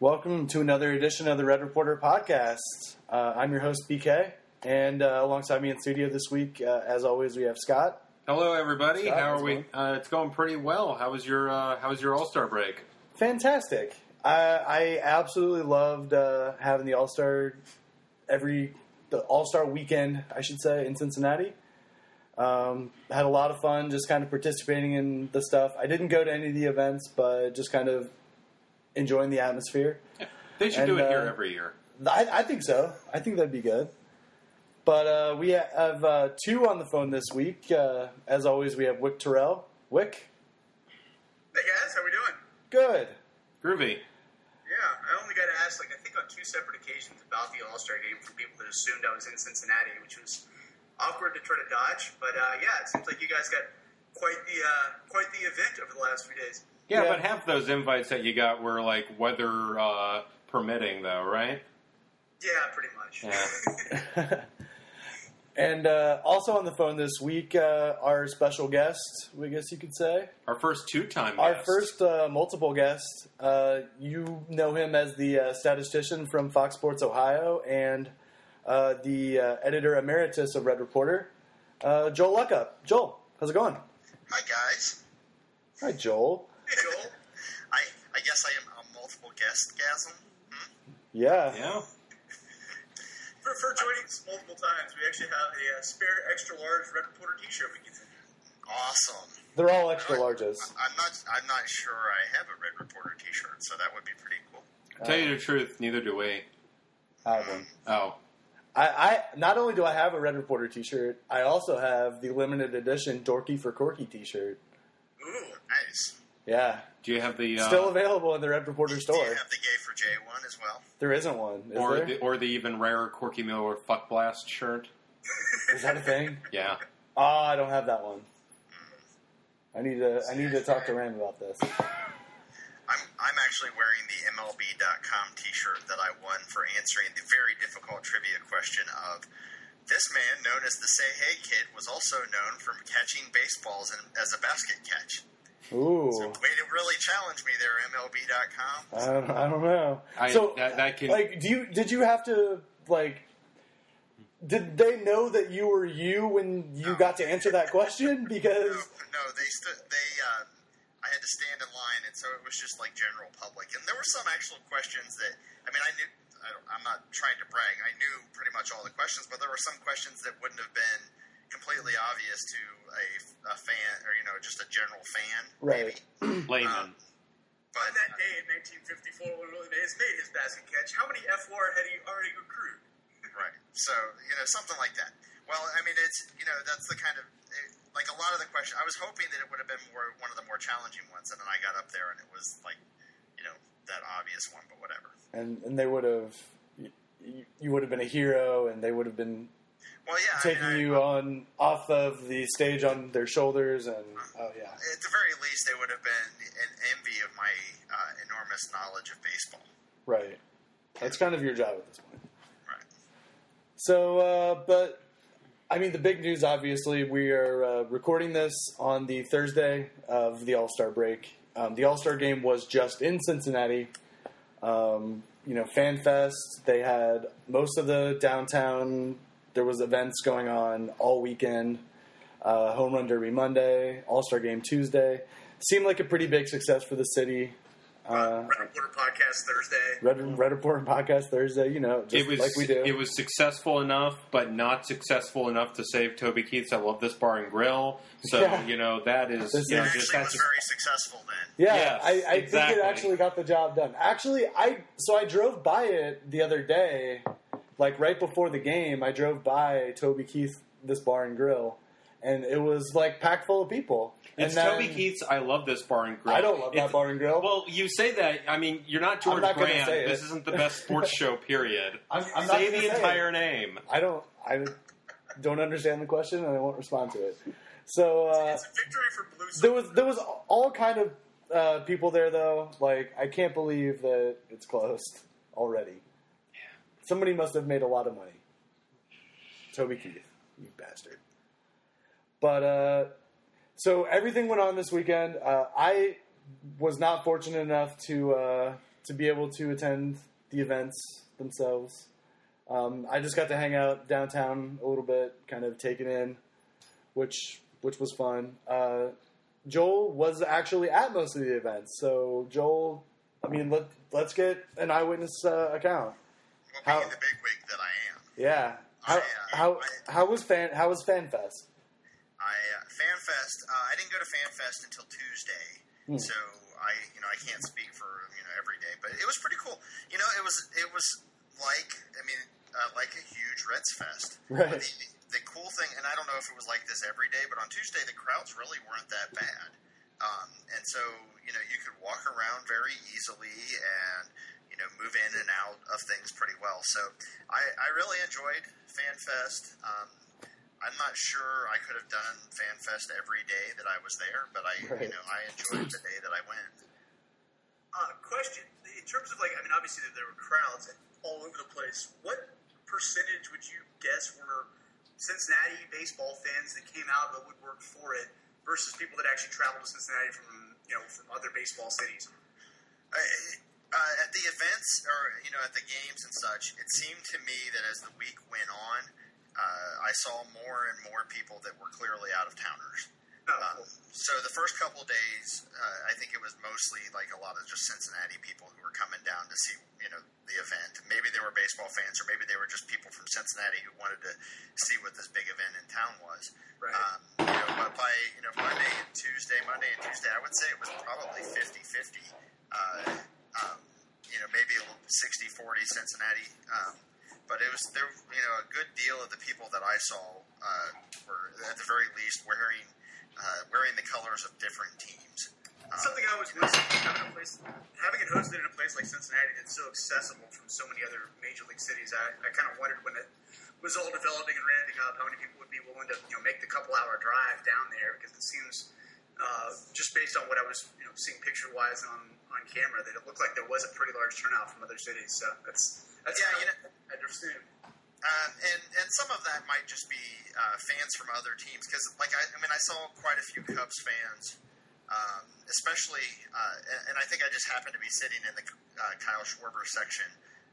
Welcome to another edition of the Red Reporter podcast. Uh, I'm your host, BK, and uh, alongside me in studio this week, uh, as always, we have Scott. Hello, everybody. Scott, How are we? Uh, it's going pretty well. How was your uh, How was your All Star break? Fantastic. I, I absolutely loved uh, having the All Star every the All Star weekend, I should say, in Cincinnati. Um, had a lot of fun just kind of participating in the stuff. I didn't go to any of the events, but just kind of enjoying the atmosphere. They should And, do it here uh, every year. I, I think so. I think that'd be good. But uh, we have uh, two on the phone this week. Uh, as always, we have Wick Terrell. Wick, Hey guys, how we doing? good. Groovy. Yeah, I only got asked like I think on two separate occasions about the All Star game from people that assumed I was in Cincinnati, which was awkward to try to dodge. But uh, yeah, it seems like you guys got quite the uh, quite the event over the last few days. Yeah, Yeah. but half those invites that you got were like weather uh, permitting, though, right? Yeah, pretty much. Yeah. And uh, also on the phone this week, uh, our special guest, I guess you could say. Our first two time. Guest. Our first uh, multiple guest. Uh, you know him as the uh, statistician from Fox Sports Ohio and uh, the uh, editor emeritus of Red Reporter, uh, Joel Luckhaupt. Joel, how's it going? Hi guys. Hi, Joel. Hey Joel, I I guess I am a multiple guest gasm. Hmm? Yeah. Yeah. for, for joining us multiple times, we actually have a uh, spare extra large Red Reporter T-shirt we can send. you. Awesome. They're all extra larges. I'm not I'm not sure I have a Red Reporter T-shirt, so that would be pretty cool. Tell you the truth, neither do we. I have one. Oh, I, I not only do I have a Red Reporter T-shirt, I also have the limited edition Dorky for Corky T-shirt. Ooh, Nice. Yeah, do you have the uh, still available in the Red Reporter Do store. Do you have the Gay for J one as well? There isn't one. Is or there? the or the even rarer Corky Miller Fuck Blast shirt? Is that a thing? Yeah. Oh, I don't have that one. I need to. I need to talk to Ram about this. I'm I'm actually wearing the MLB.com T-shirt that I won for answering the very difficult trivia question of. This man, known as the Say Hey Kid, was also known for catching baseballs in, as a basket catch. Ooh, Way to really challenge me there, MLB.com. I don't. I don't know. I, so, that, that can like, do you? Did you have to like? Did they know that you were you when you got to answer that question? Because No, no, they stood. They, uh, I had to stand in line, and so it was just like general public. And there were some actual questions that, I mean, I knew. I don't, I'm not trying to brag. I knew pretty much all the questions, but there were some questions that wouldn't have been completely obvious to a, a fan, or you know, just a general fan, Right. maybe. layman. Um, but on that day in 1954 when Willie Mays made his basket catch, how many FLR had he already accrued? Right. So you know something like that. Well, I mean, it's you know that's the kind of it, like a lot of the question. I was hoping that it would have been more one of the more challenging ones, and then I got up there and it was like you know that obvious one, but whatever. and and they would have. You, you would have been a hero, and they would have been Well, yeah, taking I I- you on off of the stage on their shoulders, and oh yeah, At the very least, they would have been an envy of my uh, enormous knowledge of baseball. right. That's kind of your job at this point. Right. So, uh, but I mean, the big news obviously, we are uh, recording this on the Thursday of the All Star break. Um, the All Star game was just in Cincinnati. Um, you know, Fan Fest. They had most of the downtown. There was events going on all weekend. Uh, Home Run Derby Monday, All Star Game Tuesday. Seemed like a pretty big success for the city. Uh, Red Reporter podcast Thursday. Red, Red Report podcast Thursday. You know, just it was like we do. it was successful enough, but not successful enough to save Toby Keith's. I love this bar and grill. So Yeah. you know that is This you know, is- just, Actually, that's was just, very successful then. Yeah, Yes, I, I think it actually got the job done. Actually, I so I drove by it the other day, like right before the game. I drove by Toby Keith this bar and grill, and it was like packed full of people. it's and then- Toby Keith's. I love this bar and grill. I don't love that bar and grill. Well, you say that. I mean, you're not George not gonna Brand. say. This isn't the best sports show. Period. I'm, I'm say gonna the say entire it. name. I don't. I don't understand the question, and I won't respond to it. So uh, It's a victory for Blue. there was there was all kind of uh, people there though. Like I can't believe that it's closed already. Somebody must have made a lot of money. Toby Keith, you bastard. But uh, so everything went on this weekend. Uh, I was not fortunate enough to uh, to be able to attend the events themselves. Um, I just got to hang out downtown a little bit, kind of take it in, which which was fun. Uh, Joel was actually at most of the events, so Joel, I mean, let let's get an eyewitness uh, account. Well, How- being the big wig that I am, Yeah, how I, uh, how I- how was fan how was FanFest? I uh, FanFest. Uh, I didn't go to FanFest until Tuesday, Hmm. so I you know I can't speak for you know every day, but it was pretty cool. You know, it was it was like I mean uh, like a huge Reds Fest. Right. The, the cool thing, and I don't know if it was like this every day, but on Tuesday the crowds really weren't that bad, um, and so you know you could walk around very easily and you know move in and out of things pretty well. So I, I really enjoyed FanFest. Um, I'm not sure I could have done FanFest every day that I was there, but I Right. you know I enjoyed the day that I went. Uh, question: In terms of like, I mean, obviously there were crowds all over the place. What percentage would you guess were Cincinnati baseball fans that came out of the woodwork for it versus people that actually traveled to Cincinnati from you know from other baseball cities? I, uh, at the events or you know at the games and such, it seemed to me that as the week went on, uh, I saw more and more people that were clearly out of towners. No, Um, so the first couple days, uh, I think it was mostly like a lot of just Cincinnati people who were coming down to see, you know, the event. Maybe they were baseball fans, or maybe they were just people from Cincinnati who wanted to see what this big event in town was. Right. Um, you know, but by you know Monday and Tuesday, Monday and Tuesday, I would say it was probably 50-50. Uh, um, you know, maybe a little 60-40 Cincinnati. Um, but it was there. You know, a good deal of the people that I saw uh, were at the very least wearing uh, wearing the colors of different teams. Um, Something I always wish having a place, having it hosted in a place like Cincinnati that's so accessible from so many other major league cities. I, I kind of wondered when it was all developing and ramping up, how many people would be willing to you know make the couple hour drive down there because it seems uh, just based on what I was you know seeing picture wise on on camera that it looked like there was a pretty large turnout from other cities. So that's that's Yeah, you of I understand. Um, and and some of that might just be uh, fans from other teams because, like, I, I mean, I saw quite a few Cubs fans, um, especially, uh, and, I think I just happened to be sitting in the uh, Kyle Schwarber section.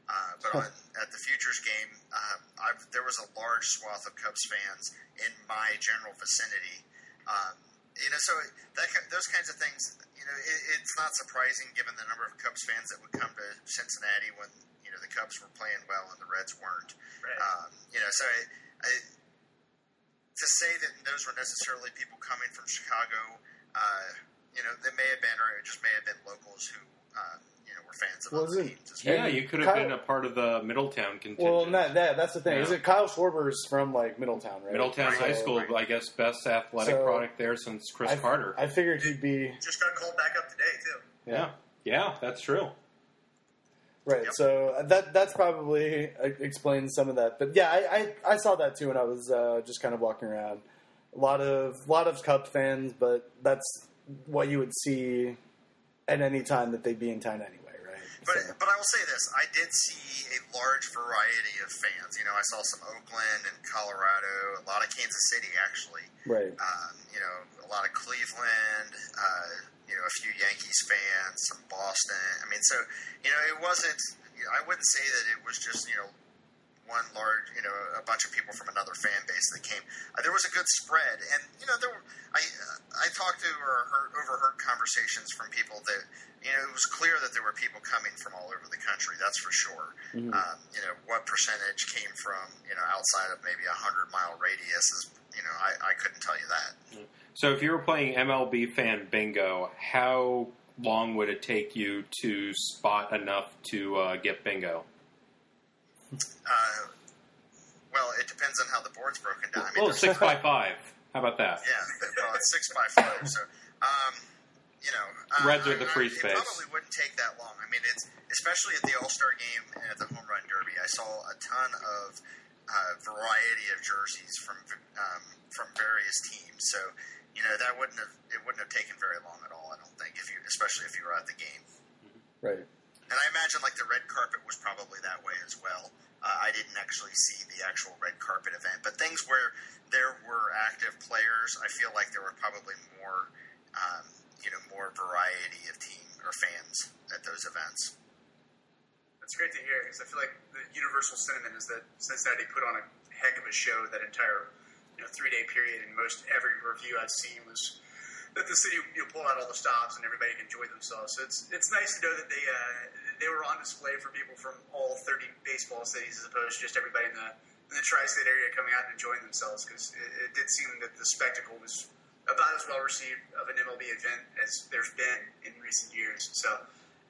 Uh, but on, at the Futures game, um, I've, there was a large swath of Cubs fans in my general vicinity. Um, you know, so that those kinds of things, you know, it, it's not surprising given the number of Cubs fans that would come to Cincinnati when you know the Cubs were playing well and the Reds weren't. Right. Um, you know, so I, I, to say that those were necessarily people coming from Chicago, uh, you know, they may have been, or it just may have been locals who, um, you know, were fans of Well, other isn't- teams. Yeah, you could have Kyle- been a part of the Middletown contingent. Well, that, that that's the thing. Yeah. Is it Kyle Schwarber's from like Middletown, right? Middletown So, High School, I guess, best athletic So- product there since Chris I, Carter. I figured he'd be Just got called back up today too. yeah, yeah, that's true. right. Yep. So uh, that that's probably uh, explains some of that. But yeah, I, I, I saw that too when I was uh, just kind of walking around. A lot of lot of Cubs fans, but that's what you would see at any time that they'd be in town anyway, right? But, So- but I will say this: I did see a large variety of fans. You know, I saw some Oakland and Colorado, a lot of Kansas City, actually. right. Um, you know, a lot of Cleveland. Uh, you know, a few Yankees fans, some Boston. I mean, so you know, it wasn't. You know, I wouldn't say that it was just you know one large, you know, a bunch of people from another fan base that came. Uh, there was a good spread, and you know, there were, I uh, I talked to or heard, overheard conversations from people that you know it was clear that there were people coming from all over the country. That's for sure. Mhm. Um, you know, what percentage came from you know outside of maybe a hundred mile radius is you know I, I couldn't tell you that. So if you were playing MLB fan bingo, how long would it take you to spot enough to uh, get bingo? Uh, well, it depends on how the board's broken down. I mean, Well, there's- six by five. How about that? Yeah, well, it's six by five. So, um, you know, uh, Reds are I- the I- free It space. probably wouldn't take that long. I mean, it's especially at the All Star game and at the Home Run Derby. I saw a ton of uh, variety of jerseys from um, from various teams. So, you know, that wouldn't have it wouldn't have taken very long at all. I don't think, if you especially if you were at the game. Right. And I imagine like the red carpet was probably that way as well. Uh, I didn't actually see the actual red carpet event, but things where there were active players, I feel like there were probably more, um, you know, more variety of team or fans at those events. That's great to hear because I feel like the universal sentiment is that Cincinnati put on a heck of a show that entire you know three day period, and most every review I've seen was that the city you pulled out all the stops and everybody enjoyed themselves. So it's it's nice to know that they uh, they were on display for people from all 30 baseball cities as opposed to just everybody in the in the tri-state area coming out and enjoying themselves because it, it did seem that the spectacle was about as well received of an MLB event as there's been in recent years. So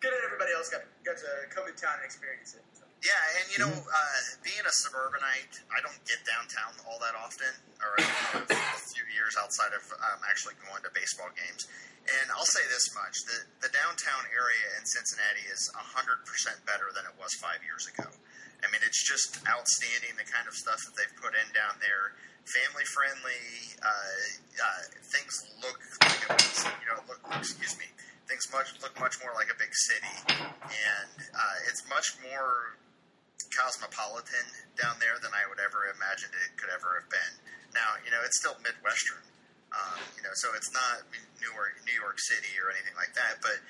good that everybody else got got to come in town and experience it. So. Yeah, and you know, uh, being a suburbanite, I don't get downtown all that often, or a few years outside of um, actually going to baseball games. And I'll say this much: the the downtown area in Cincinnati is hundred percent better than it was five years ago. I mean, it's just outstanding the kind of stuff that they've put in down there. Family friendly. Uh, uh, things look like a big, you know, look. Excuse me. Things much look much more like a big city, and uh, it's much more cosmopolitan down there than I would ever imagined it could ever have been. Now, you know, it's still Midwestern, um, you know, so it's not New York, New York City or anything like that. But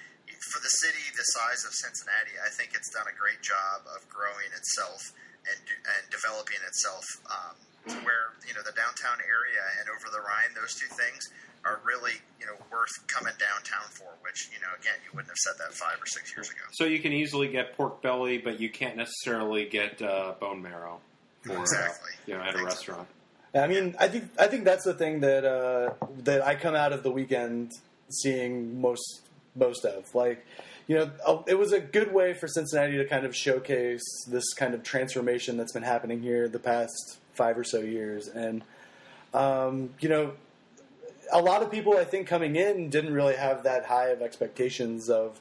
for the city the size of Cincinnati, I think it's done a great job of growing itself and and developing itself. Um, to where you know the downtown area and over the Rhine, those two things are really you know worth coming downtown for. Which you know again you wouldn't have said that five or six years ago. So you can easily get pork belly, but you can't necessarily get uh, bone marrow for Exactly. uh, you know at a restaurant. I mean, I think I think that's the thing that uh, that I come out of the weekend seeing most most of. Like, you know, uh, it was a good way for Cincinnati to kind of showcase this kind of transformation that's been happening here the past five or so years, and um, you know, a lot of people I think coming in didn't really have that high of expectations of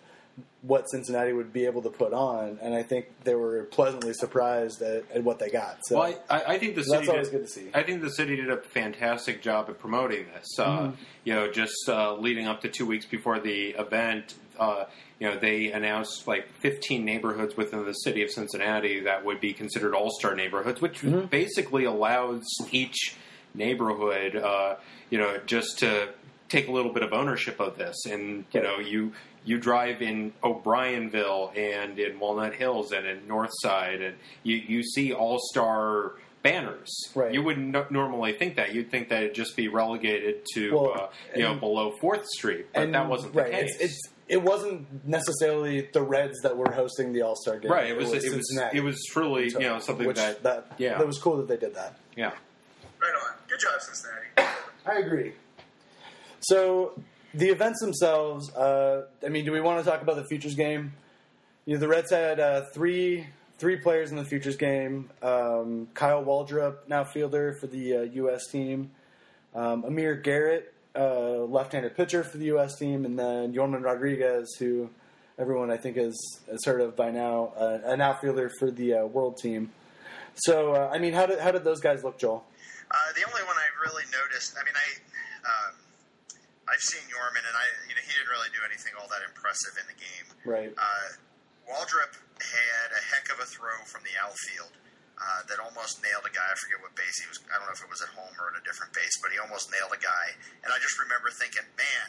what Cincinnati would be able to put on, and I think they were pleasantly surprised at, at what they got. So Well, I, I think the city. that's always did, good to see. I think the city did a fantastic job at promoting this. Uh, Mm-hmm. You know, just uh, leading up to two weeks before the event, uh, you know, they announced like 15 neighborhoods within the city of Cincinnati that would be considered all-star neighborhoods, which Mm-hmm. basically allows each neighborhood, uh, you know, just to take a little bit of ownership of this. And you know, you you drive in O'Bryonville and in Walnut Hills and in Northside, and you you see all star banners. Right. You wouldn't no- normally think that. You'd think that it'd just be relegated to Well, uh, you know below Fourth Street, but and that wasn't right. the case. It's, it's it wasn't necessarily the Reds that were hosting the All Star game. right. It was it was Cincinnati. it was truly So, you know something which that, yeah that was cool that they did that. yeah. Right on. Good job, Cincinnati. I agree. So the events themselves. Uh, I mean, do we want to talk about the futures game? You know, the Reds had uh, three three players in the futures game. Um, Kyle Waldrop, now fielder for the uh, U.S. team. Um, Amir Garrett, uh, left-handed pitcher for the U.S. team, and then Yorman Rodriguez, who everyone I think has, has heard of by now, uh, an outfielder for the uh, World team. So, uh, I mean, how did how did those guys look, Joel? Uh, the only one I really noticed, I mean, I, um, I've seen Yorman, and I, you know, he didn't really do anything all that impressive in the game. Right. Uh, Waldrop had a heck of a throw from the outfield uh, that almost nailed a guy. I forget what base he was. I don't know if it was at home or at a different base, but he almost nailed a guy. And I just remember thinking, man,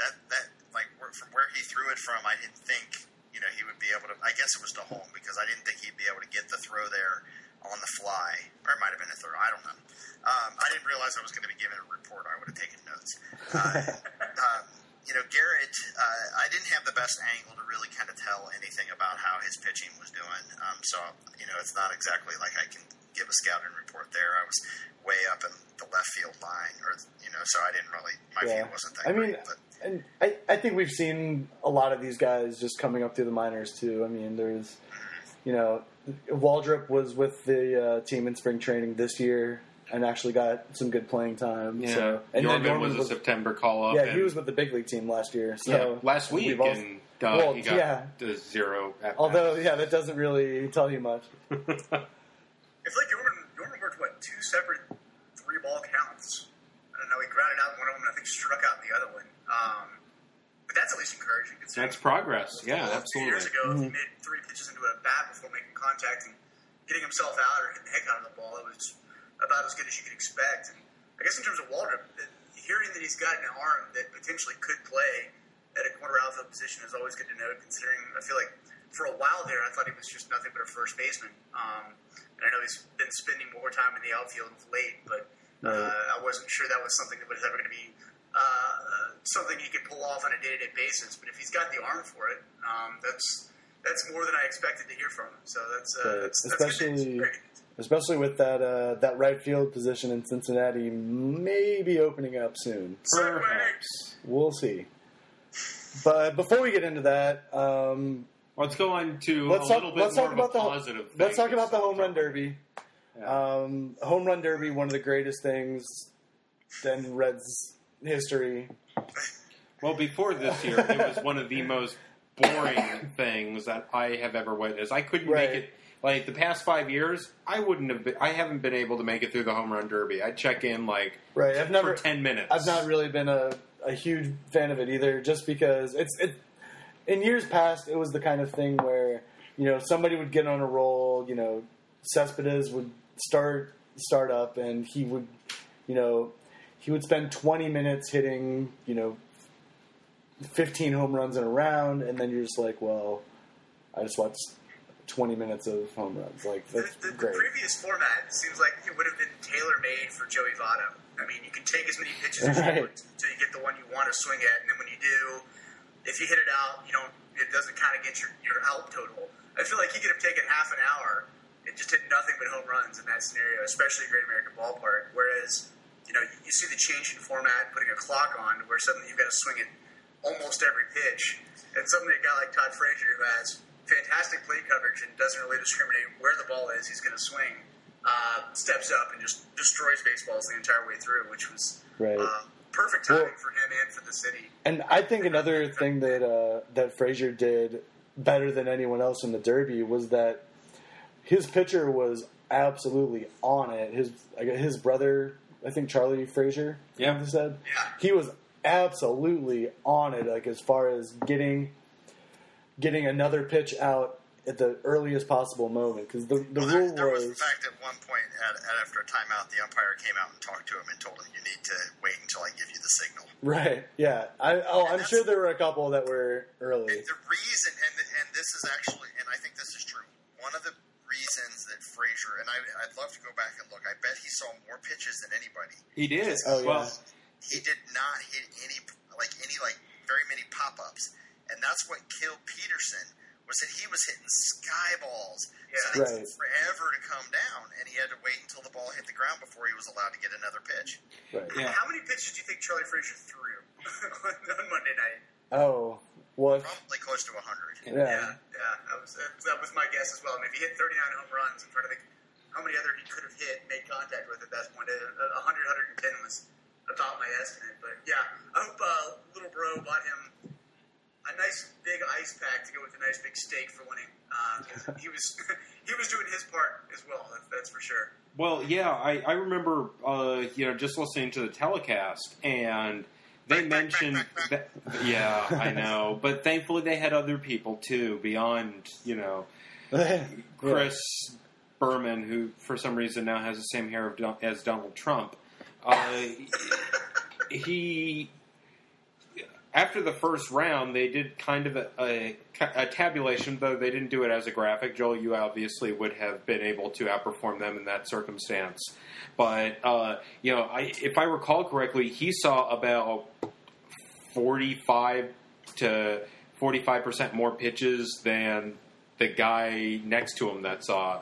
that that like from where he threw it from, I didn't think you know he would be able to. I guess it was to home because I didn't think he'd be able to get the throw there on the fly, or it might have been a throw. I don't know. Um, I didn't realize I was going to be given a report. I would have taken notes. Uh, um, you know, Garrett, uh, I didn't have the best angle to really kind of tell anything about how his pitching was doing. Um, so, you know, it's not exactly like I can give a scouting report there. I was way up in the left field line, or you know, so I didn't really. My Yeah. view wasn't that I mean, great. But and I, I think we've seen a lot of these guys just coming up through the minors too. I mean, there's, you know, Waldrop was with the uh, team in spring training this year and actually got some good playing time. Yeah, So, and then Yorman was a September call up. yeah, he was with the big league team last year. So yeah, last week, all- and uh, well, he got yeah. the zero. at although yeah, that doesn't really tell you much. I feel like Jordan, Jordan worked, what, two separate three ball counts? I don't know. He grounded out one of them and I think struck out the other one. Um, but that's at least encouraging. considering That's progress. Yeah, a few years absolutely. ago, he made three pitches into a bat before making contact and getting himself out or hitting the heck out of the ball. It was about as good as you could expect. And I guess in terms of Waldrop, hearing that he's got an arm that potentially could play at a corner outfield position is always good to know. Considering I feel like for a while there, I thought he was just nothing but a first baseman. Um, and I know he's been spending more time in the outfield late, but uh, I wasn't sure that was something that was ever going to be something he could pull off on a day to day basis. But if he's got the arm for it, um, that's that's more than I expected to hear from him. So that's uh, Right. that's, that's Especially- news. Great. especially with that uh, that right field position in Cincinnati maybe opening up soon. Perhaps. We'll see. But before we get into that, um, Let's go on to let's a talk. little bit Let's more talk of a about the positive. let's talk about the home run derby. Yeah. Um, home run derby, one of the greatest things in Reds history. Well, before this year, it was one of the most boring things that I have ever witnessed. I couldn't Right. make it. Like the past five years, I wouldn't have. Been, I haven't been able to make it through the home run derby. I check in like Right. I've never. for ten minutes. I've not really been a, a huge fan of it either, just because it's it. In years past, it was the kind of thing where you know somebody would get on a roll. You know, Cespedes would start start up, and he would, you know, he would spend twenty minutes hitting, you know, fifteen home runs in a round, and then you're just like, well, I just watched twenty minutes of home runs. Like The, that's the, the great. previous format seems like it would have been tailor made for Joey Votto. I mean, you can take as many pitches as Right. you want until you get the one you want to swing at, and then when you do, if you hit it out, you don't. It doesn't count against your, your out total. I feel like he could have taken half an hour and just hit nothing but home runs in that scenario, especially Great American Ballpark. Whereas, you know, you, you see the change in format, putting a clock on, where suddenly you've got to swing it almost every pitch, and suddenly a guy like Todd Frazier, who has fantastic plate coverage and doesn't really discriminate where the ball is, he's going to swing, uh, steps up and just destroys baseballs the entire way through, which was Right. uh, perfect timing Well- for him and for the city. And I think another thing that uh, that Frazier did better than anyone else in the Derby was that his pitcher was absolutely on it. His his brother, I think Charlie Frazier, Yeah. he said he was absolutely on it. Like as far as getting getting another pitch out at the earliest possible moment because the the Well, there, rule there was was the fact at one point, at, at after a timeout, the umpire came out and talked to him and told him, "You need to wait until I give you the signal." right. Yeah. I oh I'm sure there were a couple that were early. The reason, and and this is actually, and I think this is true. One of the reasons that Frazier, and I, I'd love to go back and look. I bet he saw more pitches than anybody. He did. Oh, yeah. He did not hit any, like any, like very many pop ups, and that's what killed Pederson. Was that he was hitting sky balls, Yeah. so they Right. took forever to come down, and he had to wait until the ball hit the ground before he was allowed to get another pitch. Right. Yeah. How many pitches do you think Charlie Frazier threw on, on Monday night? Oh. Well, if, Probably close to hundred. yeah. Yeah, yeah, that was that was my guess as well. I mean, if he hit 39 home runs, I'm trying to think how many other he could have hit, made contact with at that point. Uh, 100, 110 was about my estimate. But yeah, I hope uh, little bro bought him a nice big ice pack to go with a nice big steak for winning. Uh, 'cause he was he was doing his part as well. That's, that's for sure. Well, yeah, I, I remember, uh, you know, just listening to the telecast, and they mentioned that. Yeah, I know, but thankfully they had other people too beyond, you know, Chris Berman, who for some reason now has the same hair of as Donald Trump. Uh, he after the first round, they did kind of a, a, a tabulation, though they didn't do it as a graphic. Joel, you obviously would have been able to outperform them in that circumstance. But uh, you know, I, if I recall correctly, he saw about forty-five to forty-five percent more pitches than the guy next to him that saw,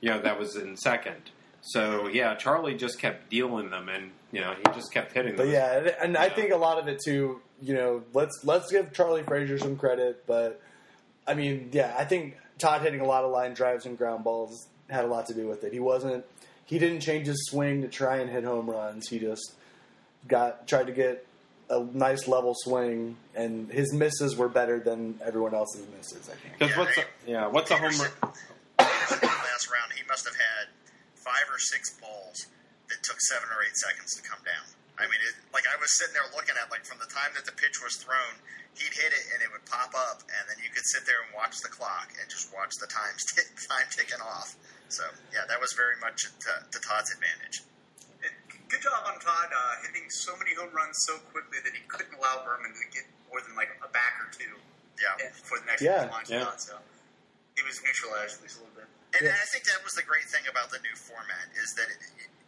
you know, that was in second. So yeah, Charlie just kept dealing them, and you know, he just kept hitting them. But yeah, and, and I think a lot of it too. You know, let's let's give Charlie Frazier some credit, but I mean, yeah, I think Todd hitting a lot of line drives and ground balls had a lot to do with it. He wasn't, he didn't change his swing to try and hit home runs. He just got tried to get a nice level swing, and his misses were better than everyone else's misses. I think. Because what's a, yeah, what's a home run? Pederson in the last round, he must have had five or six balls that took seven or eight seconds to come down. I mean, it, like I was sitting there looking at, like from the time that the pitch was thrown, he'd hit it and it would pop up, and then you could sit there and watch the clock and just watch the time tick, time ticking off. So yeah, that was very much to, to Todd's advantage. Good job on Todd uh, hitting so many home runs so quickly that he couldn't allow Berman to get more than like a back or two Yeah. for the next Yeah. launch Yeah. out. So it was neutralized at least a little bit. And Yeah. I think that was the great thing about the new format is that, it,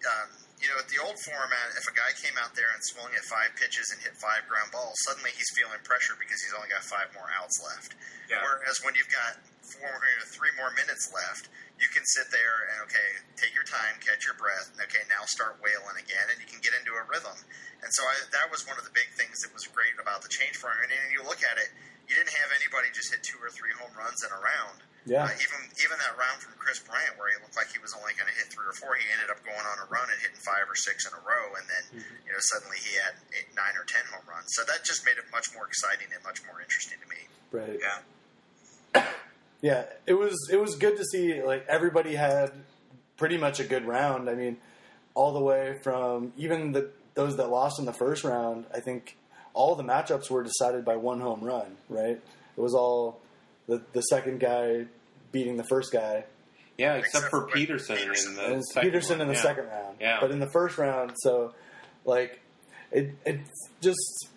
um, you know, at the old format, if a guy came out there and swung at five pitches and hit five ground balls, suddenly he's feeling pressure because he's only got five more outs left. Yeah. Whereas when you've got four or three more minutes left, you can sit there and okay, take your time, catch your breath. and, Okay, now start wailing again, and you can get into a rhythm. And so I, that was one of the big things that was great about the change format. And you look at it, you didn't have anybody just hit two or three home runs in a round. Yeah. Uh, even even that round from Kris Bryant, where he looked like he was only going to hit three or four, he ended up going on a run and hitting five or six in a row, and then you know suddenly he had eight, nine or ten home runs. So that just made it much more exciting and much more interesting to me. Right. Yeah. Yeah, it was it was good to see like everybody had pretty much a good round. I mean, all the way from even the those that lost in the first round, I think all the matchups were decided by one home run, right? It was all the the second guy beating the first guy. Yeah, except, Except for for Pederson, Pederson. in the And second Pederson one. in the yeah. second round. Yeah. But in the first round, so like it it just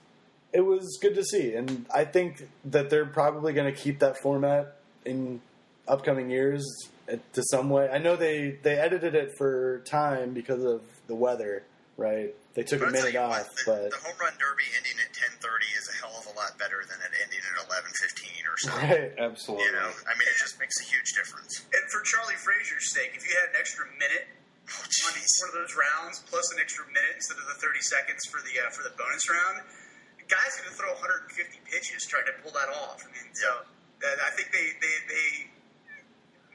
it was good to see. And I think that they're probably gonna keep that format in upcoming years uh, to some way. I know they, they edited it for time because of the weather, right? They took a But I'll minute off, what, the, but the home run derby ending at ten thirty is a hell of a lot better than it ending at eleven fifteen or something. right. Absolutely. You know, I mean, it just makes a huge difference. And for Charlie Frazier's sake, if you had an extra minute Oh, on each one of those rounds, plus an extra minute instead of the 30 seconds for the uh, for the bonus round, the guy's going to throw 150 pitches trying to pull that off. I mean, so uh, I think they they, they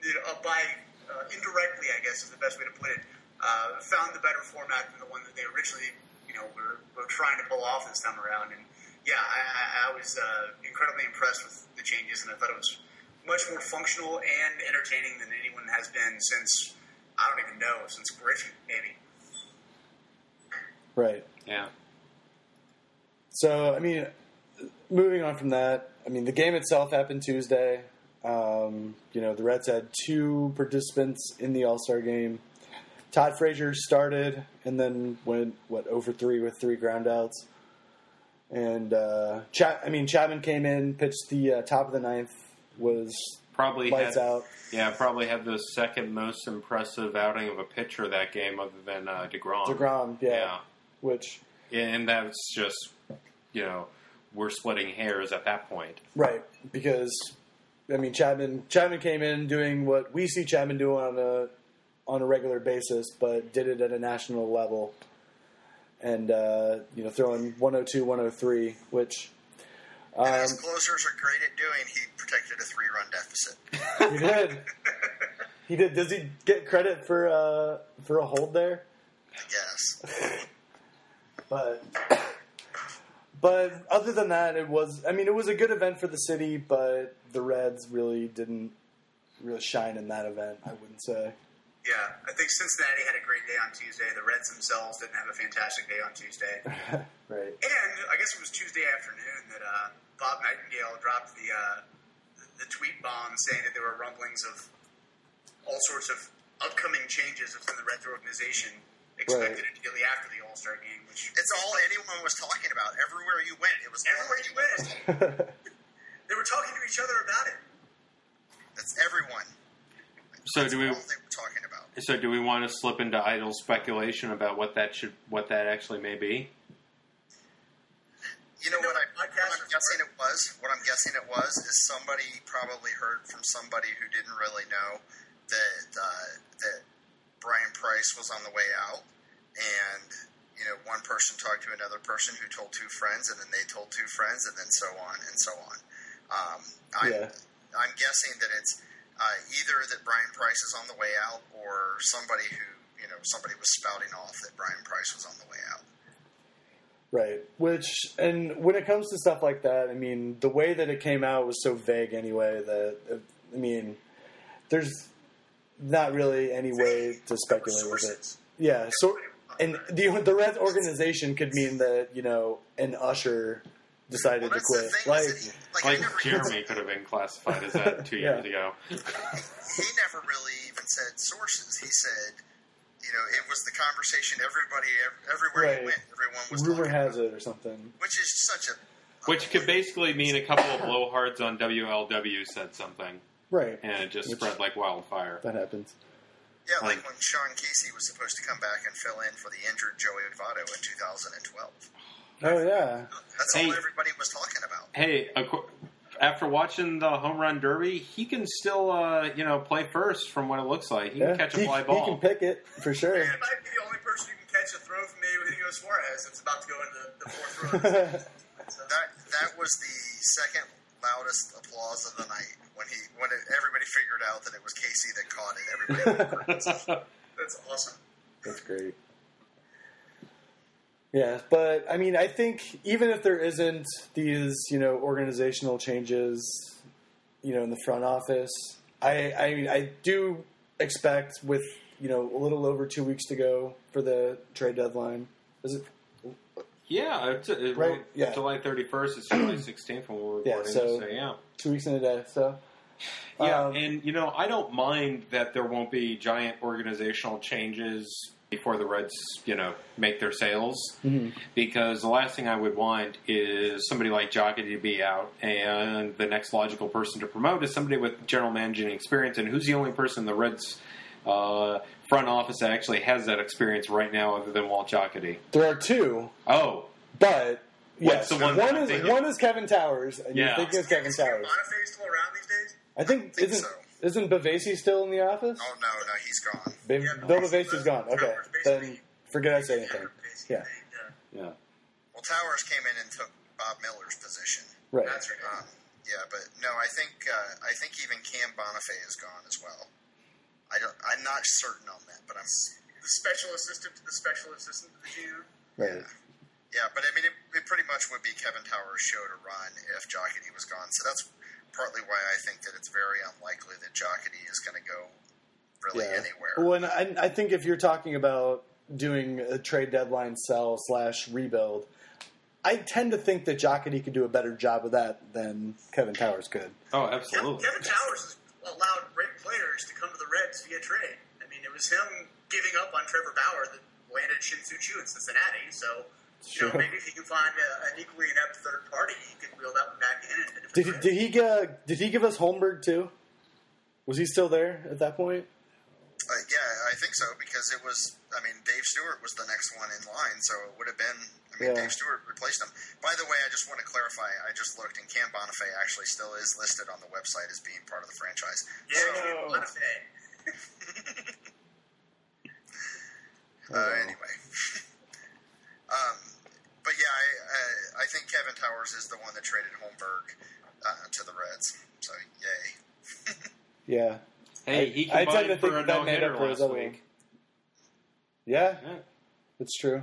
you know, uh, by uh, indirectly, I guess is the best way to put it, uh, found the better format than the one that they originally you know were, were trying to pull off this time around. And yeah, I, I, I was uh, incredibly impressed with the changes, and I thought it was much more functional and entertaining than anyone has been since I don't even know since Griffey maybe. Right. Yeah. So, I mean, moving on from that, I mean, the game itself happened Tuesday. Um, you know, the Reds had two participants in the All Star game. Todd Frazier started and then went, what, over three with three groundouts. And, uh, Chap- I mean, Chapman came in, pitched the uh, top of the ninth, was Probably lights had, out. Yeah, probably had the second most impressive outing of a pitcher that game, other than uh, Degrom. DeGrom, yeah, Yeah. Which, and that's just you know we're splitting hairs at that point. right, because, I mean, Chapman, Chapman came in doing what we see Chapman do on a, on a regular basis, but did it at a national level. And, uh, you know, throwing 102, 103, which, And um, as closers are great at doing, he protected a three run deficit. he did. He did. Does he get credit for uh, for a hold there? I guess. But but other than that, it was. I mean, it was a good event for the city, but the Reds really didn't really shine in that event. I wouldn't say. Yeah, I think Cincinnati had a great day on Tuesday. The Reds themselves didn't have a fantastic day on Tuesday. right. And I guess it was Tuesday afternoon that uh, Bob Nightingale dropped the uh, the tweet bomb saying that there were rumblings of all sorts of upcoming changes within the Reds organization expected immediately after the All Star game. Which It's all anyone was talking about. Everywhere you went, it was everywhere you went, they were talking to each other about it. That's everyone. So do we? All they were talking about. So do we want to slip into idle speculation about what that should, what that actually may be? You know what, I, what I'm guessing it was? What I'm guessing it was is somebody probably heard from somebody who didn't really know that uh, that Bryan Price was on the way out, and you know one person talked to another person who told two friends, and then they told two friends, and then so on and so on. Um, I'm, Yeah. I'm guessing that it's uh, either that Bryan Price is on the way out, or somebody who you know somebody was spouting off that Bryan Price was on the way out. Right. Which, and when it comes to stuff like that, I mean, the way that it came out was so vague anyway that, I mean, there's not really any way to speculate with it. Yeah. So, and the the Reds organization could mean that you know an usher decided Well, to quit. thing. Like, is he, like, Like Jeremy could have been classified as that two Yeah. years ago. he never really even said sources. He said, you know, it was the conversation. Everybody, everywhere Right. he went, everyone was rumor has about, it or something. which is such a Which could basically mean a couple of blowhards on WLW said something. Right. and it just Which- spread like wildfire. That happens. Yeah, like Um, when Sean Casey was supposed to come back and fill in for the injured Joey Votto in 2012. Oh yeah. That's Hey. all everybody was talking about. Hey, after watching the home run derby, he can still uh, you know play first from what it looks like. He yeah. can catch a he, fly he ball. can pick it for sure. He might be the only person who can catch a throw from Diego Diego Suarez that's about to go into the, the fourth row. of the season. So, That that was the second loudest applause of the night when he when it, everybody figured out that it was Casey that caught it. Everybody, that's awesome. That's great. Yeah, but I mean, I think even if there isn't these, you know, organizational changes, you know, in the front office, I, I, mean, I do expect with you know a little over two weeks to go for the trade deadline. Is it? yeah, it's, it, Right, yeah. July thirty first. It's July sixteenth when we're Yeah, recording. so- so yeah. Two weeks in a day. So Yeah, Um, and you know, I don't mind that there won't be giant organizational changes before the Reds, you know, make their sales. Mhm. Because the last thing I would want is somebody like Jocketty to be out, and the next logical person to promote is somebody with general managing experience. And who's the only person the Reds uh, front office that actually has that experience right now, other than Walt Jocketty? there are two, Oh, but yes, the one one is one is Kevin Towers, and Yeah. you're thinking of Kevin Is Towers. Bonifay still around these days? I think, think isn't so. Isn't Bavasi still in the office? oh no, no, he's gone. Ba- Yeah, Bill Bavasi's Bavasi's gone. Okay, then forget I say anything. basically. Yeah. yeah. Well, Towers came in and took Bob Miller's position. Right. That's right. Um, yeah, but no, I think uh, I think even Cam Bonifay is gone as well. I don't. I'm not certain on that, but I'm. The special assistant to the special assistant to the GM. Right. Yeah, but I mean, it, it pretty much would be Kevin Towers' show to run if Jocketty was gone. So that's partly why I think that it's very unlikely that Jocketty is going to go really Yeah. anywhere. Well, and I, I think if you're talking about doing a trade deadline sell slash rebuild, I tend to think that Jocketty could do a better job of that than Kevin Towers could. Oh, absolutely. Kevin Towers has allowed great players to come to the Reds via trade. I mean, it was him giving up on Trevor Bauer that landed Shin-Soo Choo in Cincinnati. So, you know, Sure. maybe if he can find a, an equally inept third party, he could reel that one back in. And a different Did he, did he get, did he give us Holmberg too? Was he still there at that point? Uh, yeah, I think so because it was. I mean, Dave Stewart was the next one in line, so it would have been. I mean, Yeah. Dave Stewart replaced him. By the way, I just want to clarify. I just looked, and Cam Bonifay actually still is listed on the website as being part of the franchise. Yeah, So, Oh. Bonifay. uh, anyway, um, but yeah, I, uh, I think Kevin Towers is the one that traded Holmberg uh, to the Reds. So yay. Yeah. Hey, he I tend combined to for think a that no made hitter up for his last other week. Yeah, Yeah. it's true.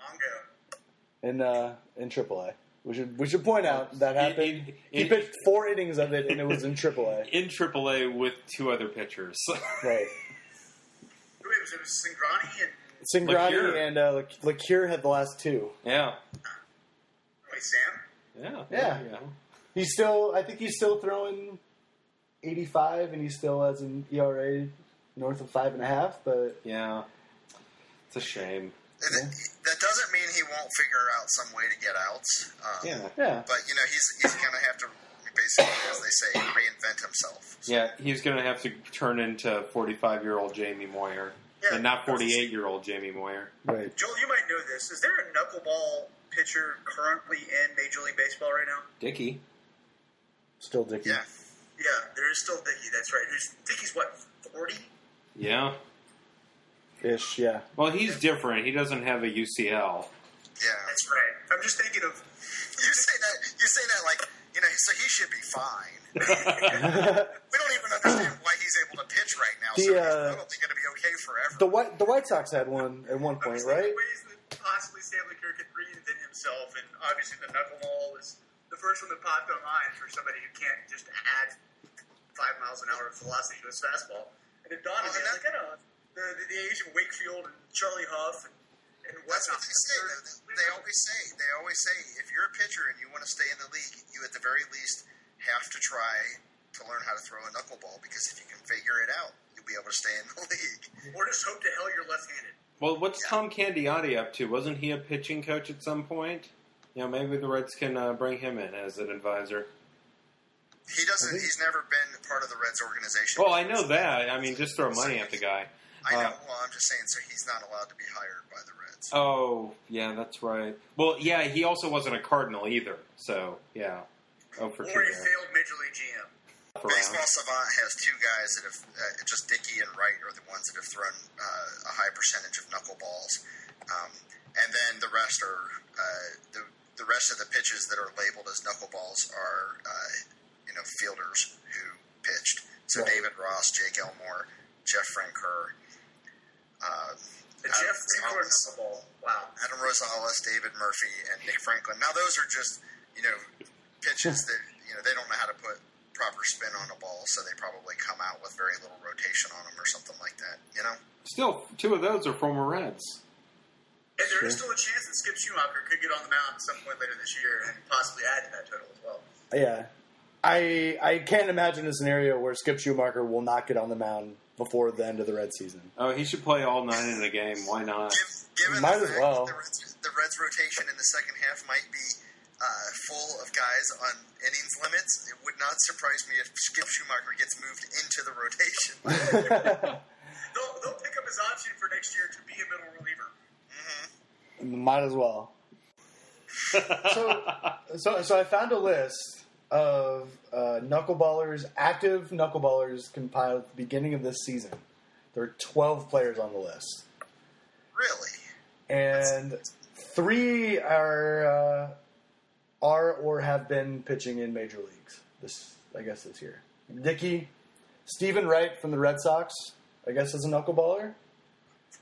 Mongo. In uh, in AAA, we should we should point out that In- happened. in- he pitched four innings of it, and it was in AAA. In AAA with two other pitchers. Right. Who it was? It was Singrani and Singrani Lecure. and uh, Lec- Lecure had the last two. yeah. wait, Sam. Yeah. Yeah. there you go. He's still, I think he's still throwing 85, and he still has an ERA north of five and a half. But Yeah. It's a shame. And it- that doesn't mean he won't figure out some way to get out. Um, Yeah. yeah, But you know, he's he's going to have to basically, as they say, reinvent himself. So, Yeah, he's going to have to turn into 45 year old Jamie Moyer. Yeah. and not 48 year old Jamie Moyer. right. Joel, you might know this. Is there a knuckleball pitcher currently in Major League Baseball right now? Dickey. Still Dickey. yeah. Yeah, there is still Dickey. That's right. Who's Dickey's what forty? Yeah. Ish, yeah. Well, he's different. He doesn't have a UCL. Yeah. That's right. I'm just thinking of You say that. You say that like you know. So he should be fine. we don't even understand why he's able to pitch right now. The, so uh, he's probably going to be okay forever. The White the White Sox had one at one point, was thinking right? ways that possibly Stanley Kirk could reinvent himself, and obviously the knuckleball is the first one that popped on mind for somebody who can't just add five miles an hour of velocity to his fastball. And it dawned on me, I like, I know, the, the, the age of Wakefield and Charlie Hough and, and That's what whatnot. they say. though. They always say. They always say if you're a pitcher and you want to stay in the league, you at the very least have to try to learn how to throw a knuckleball because if you can figure it out, you'll be able to stay in the league. Or just hope to hell you're left-handed. Well, what's Tom Candiotti up to? Wasn't he a pitching coach at some point? You know, maybe the Reds can uh, bring him in as an advisor. He doesn't. think- He's never been part of the Reds organization. Well, I know that. I mean, just throw money at the guy. I know. uh, well, I'm just saying. So he's not allowed to be hired by the Reds. Oh, yeah, that's right. Well, yeah, he also wasn't a Cardinal either. So, yeah. Oh, for two Or he there. failed Major League GM. Around. Baseball Savant has two guys that have uh, just Dickey and Wright are the ones that have thrown uh, a high percentage of knuckleballs, um, and then the rest are uh, the the rest of the pitches that are labeled as knuckleballs are uh, you know fielders who pitched. So Right. David Ross, Jake Elmore, Jeff Francoeur, uh, The Adam Jeff Francoeur Rosales, knuckleball. Wow. Adam Rosales, David Murphy, and Nick Franklin. Now those are just you know pitches that you know they don't know how to put proper spin on a ball, so they probably come out with very little rotation on them or something like that. You know, Still, two of those are former Reds. And there is still a chance that Skip Schumaker could get on the mound at some point later this year and possibly add to that total as well. Yeah, I I can't imagine a scenario where Skip Schumaker will not get on the mound before the end of the Red season. Oh, he should play all nine in a game. Why not? Give, given Might the as well. the Reds, the Reds rotation in the second half might be uh, full of guys on innings limits, it would not surprise me if Skip Schumaker gets moved into the rotation. They'll, they'll pick up his option for next year to be a middle reliever. Might as well. So, so, so I found a list of uh, knuckleballers, active knuckleballers compiled at the beginning of this season. There are 12 players on the list, really? and three are uh, are or have been pitching in major leagues. This, I guess, this year. Dickey, Steven Wright from the Red Sox, I guess, is a knuckleballer.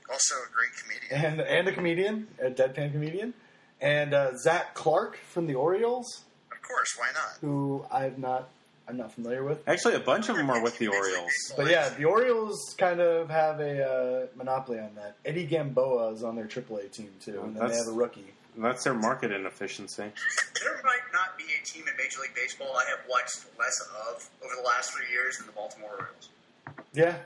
Also a great comedian. and and a comedian, a deadpan comedian, and uh, Zach Clark from the Orioles, course, why not? who I'm not I'm not familiar with. Actually, a bunch of them are with the Orioles. But yeah, the Orioles kind of have a uh, monopoly on that. Eddie Gamboa is on their AAA team too, and then they That's- have a rookie. That's their market inefficiency. There might not be a team in Major League Baseball I have watched less of over the last three years than the Baltimore Orioles. Yeah,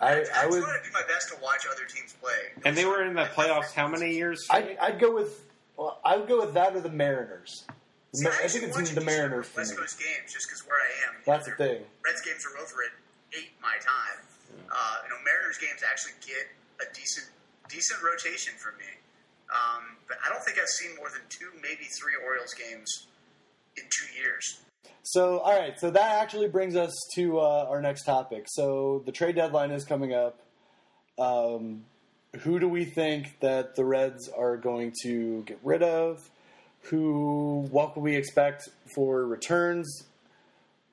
I I I would try to do my best to watch other teams play. And they were in the playoffs how many years? I'd, I'd go with well, I would go with that or the Mariners. The See, I think it's watch in a the Mariners for West me. Coast games just because where I am. That's the They're- thing. Reds games are over at eight my time. Uh, you know, Mariners games actually get a decent decent rotation from me. Um, but I don't think I've seen more than two, maybe three Orioles games in two years. So, all right. So that actually brings us to uh, our next topic. So the trade deadline is coming up. Um, who do we think that the Reds are going to get rid of? Who? What can we expect for returns?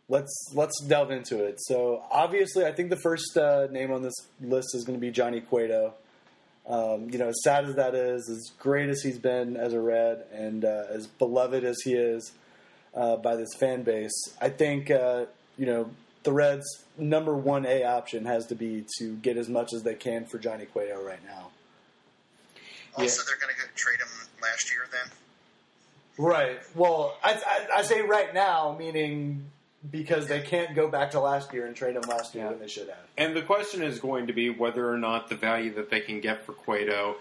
Let's let's delve into it. So obviously, I think the first uh, name on this list is going to be Johnny Cueto. Um, you know, as sad as that is, as great as he's been as a Red, and uh, as beloved as he is uh, by this fan base, I think uh, you know the Reds' number one A option has to be to get as much as they can for Johnny Cueto right now. Also, they're going to trade him last year then? Right. Well, I, I, I say right now, meaning because they can't go back to last year and trade him last year Yeah. when they should have. And the question is going to be whether or not the value that they can get for Cueto